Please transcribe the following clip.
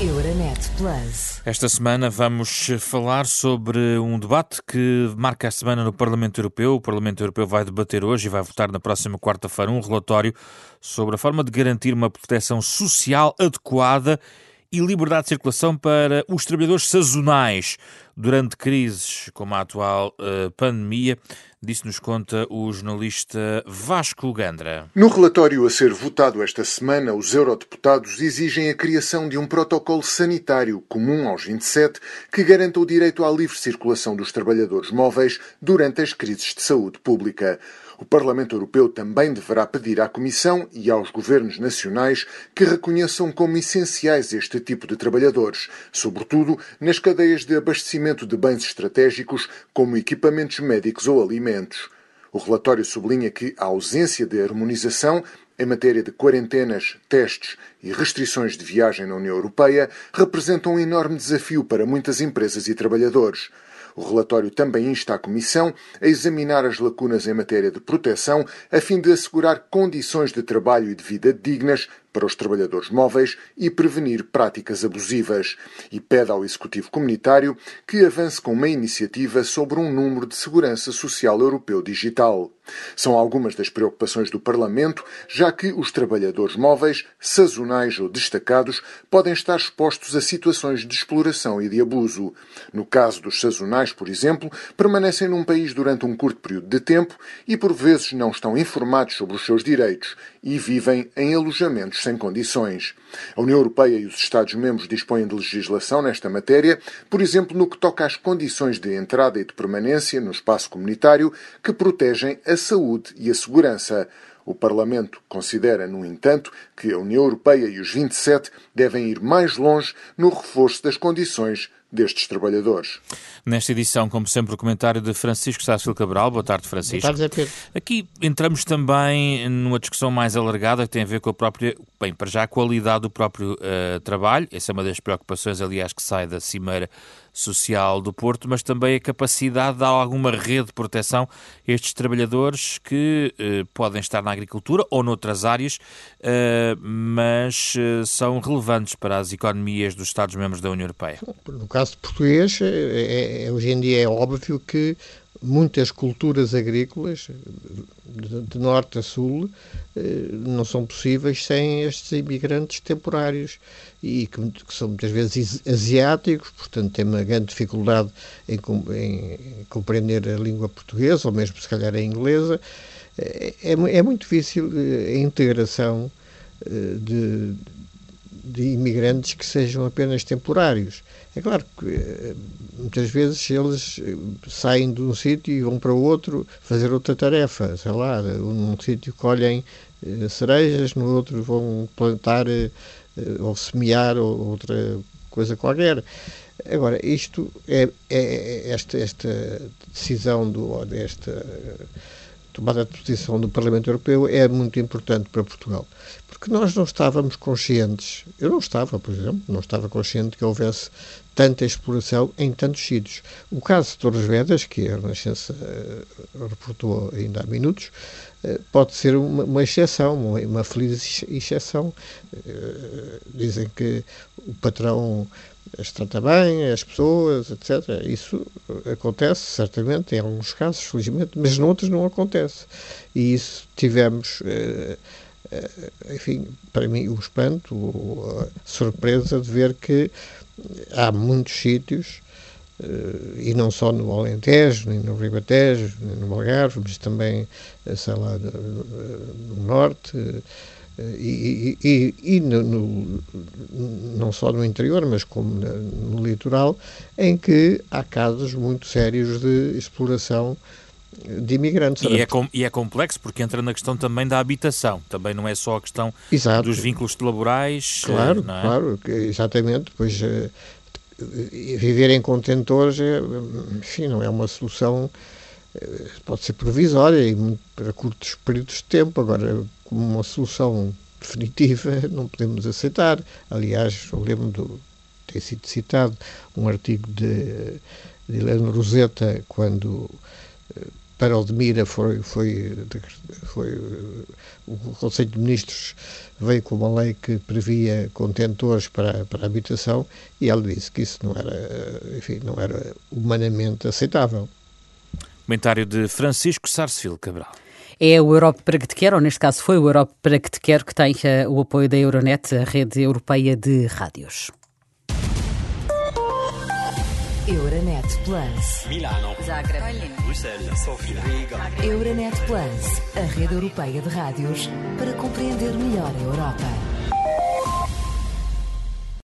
Euronet Plus. Esta semana vamos falar sobre um debate que marca a semana no Parlamento Europeu. O Parlamento Europeu vai debater hoje e vai votar na próxima quarta-feira um relatório sobre a forma de garantir uma proteção social adequada e liberdade de circulação para os trabalhadores sazonais durante crises como a atual uh, pandemia. Disso nos conta o jornalista Vasco Gandra. No relatório a ser votado esta semana, os eurodeputados exigem a criação de um protocolo sanitário comum aos 27 que garanta o direito à livre circulação dos trabalhadores móveis durante as crises de saúde pública. O Parlamento Europeu também deverá pedir à Comissão e aos governos nacionais que reconheçam como essenciais este tipo de trabalhadores, sobretudo nas cadeias de abastecimento de bens estratégicos como equipamentos médicos ou alimentos. O relatório sublinha que a ausência de harmonização em matéria de quarentenas, testes e restrições de viagem na União Europeia representa um enorme desafio para muitas empresas e trabalhadores. O relatório também insta a Comissão a examinar as lacunas em matéria de proteção, a fim de assegurar condições de trabalho e de vida dignas para os trabalhadores móveis e prevenir práticas abusivas. E pede ao Executivo Comunitário que avance com uma iniciativa sobre um número de segurança social europeu digital. São algumas das preocupações do Parlamento, já que os trabalhadores móveis, sazonais ou destacados, podem estar expostos a situações de exploração e de abuso. No caso dos sazonais, por exemplo, permanecem num país durante um curto período de tempo e por vezes não estão informados sobre os seus direitos e vivem em alojamentos sem condições. A União Europeia e os Estados-membros dispõem de legislação nesta matéria, por exemplo, no que toca às condições de entrada e de permanência no espaço comunitário que protegem a saúde e a segurança. O Parlamento considera, no entanto, que a União Europeia e os 27 devem ir mais longe no reforço das condições destes trabalhadores. Nesta edição, como sempre, o comentário de Francisco Sácio Cabral. Boa tarde, Francisco. Boa tarde, Pedro. Aqui entramos também numa discussão mais alargada que tem a ver com a própria, bem, para já a qualidade do próprio uh, trabalho. Essa é uma das preocupações, aliás, que sai da Cimeira Social do Porto, mas também a capacidade de dar alguma rede de proteção a estes trabalhadores que uh, podem estar na agricultura ou noutras áreas, uh, mas são relevantes para as economias dos Estados-membros da União Europeia. No caso português, é, é, hoje em dia é óbvio que muitas culturas agrícolas, de, de, norte a sul, eh, não são possíveis sem estes imigrantes temporários e que, que são muitas vezes asiáticos, portanto têm uma grande dificuldade em, em, compreender a língua portuguesa ou mesmo se calhar a inglesa. É, é, é muito difícil eh, a integração eh, de, de imigrantes que sejam apenas temporários. É claro que eh, muitas vezes eles eh, saem de um sítio e vão para outro fazer outra tarefa, sei lá, num sítio colhem eh, cerejas, no outro vão plantar ou semear ou outra coisa qualquer. Agora, isto é, é esta, esta decisão do, desta tomada de posição do Parlamento Europeu é muito importante para Portugal, porque nós não estávamos conscientes, eu não estava, por exemplo, não estava consciente que houvesse tanta exploração em tantos sítios. O caso de Torres Vedras, que a Renascença uh, reportou ainda há minutos, uh, pode ser uma, uma exceção, uma, uma, feliz exceção. Uh, dizem que o patrão as trata bem, as pessoas, etc. Isso acontece, certamente, em alguns casos, felizmente, mas noutros não acontece. E isso tivemos, eh, eh, enfim, para mim, o espanto, a surpresa de ver que há muitos sítios, eh, e não só no Alentejo, nem no Ribatejo, nem no Algarve, mas também, sei lá, no Norte, e, e, e no, no, não só no interior, mas como no litoral, em que há casos muito sérios de exploração de imigrantes. E é, com, e é, complexo porque entra na questão também da habitação, também não é só a questão Exato. dos vínculos laborais. Claro, é? claro, exatamente, pois uh, viver em contentores, é, enfim, não é uma solução, pode ser provisória e muito, para curtos períodos de tempo, agora como uma solução definitiva não podemos aceitar. Aliás, eu lembro do ter sido citado um artigo de, de Helena Roseta quando eh, para Odmira foi, foi, foi o Conselho de Ministros veio com uma lei que previa contentores para, para a habitação e ela disse que isso não era, enfim, não era humanamente aceitável. Comentário de Francisco Sarsfield Cabral. É o Europe para que te quero, ou neste caso foi o Europe para que te quero, que tem uh, o apoio da Euronet, a rede europeia de rádios. Euronet Plus. Milano. Zagreb. Bruxelas. Sofia. Euronet Plus, a rede europeia de rádios para compreender melhor a Europa.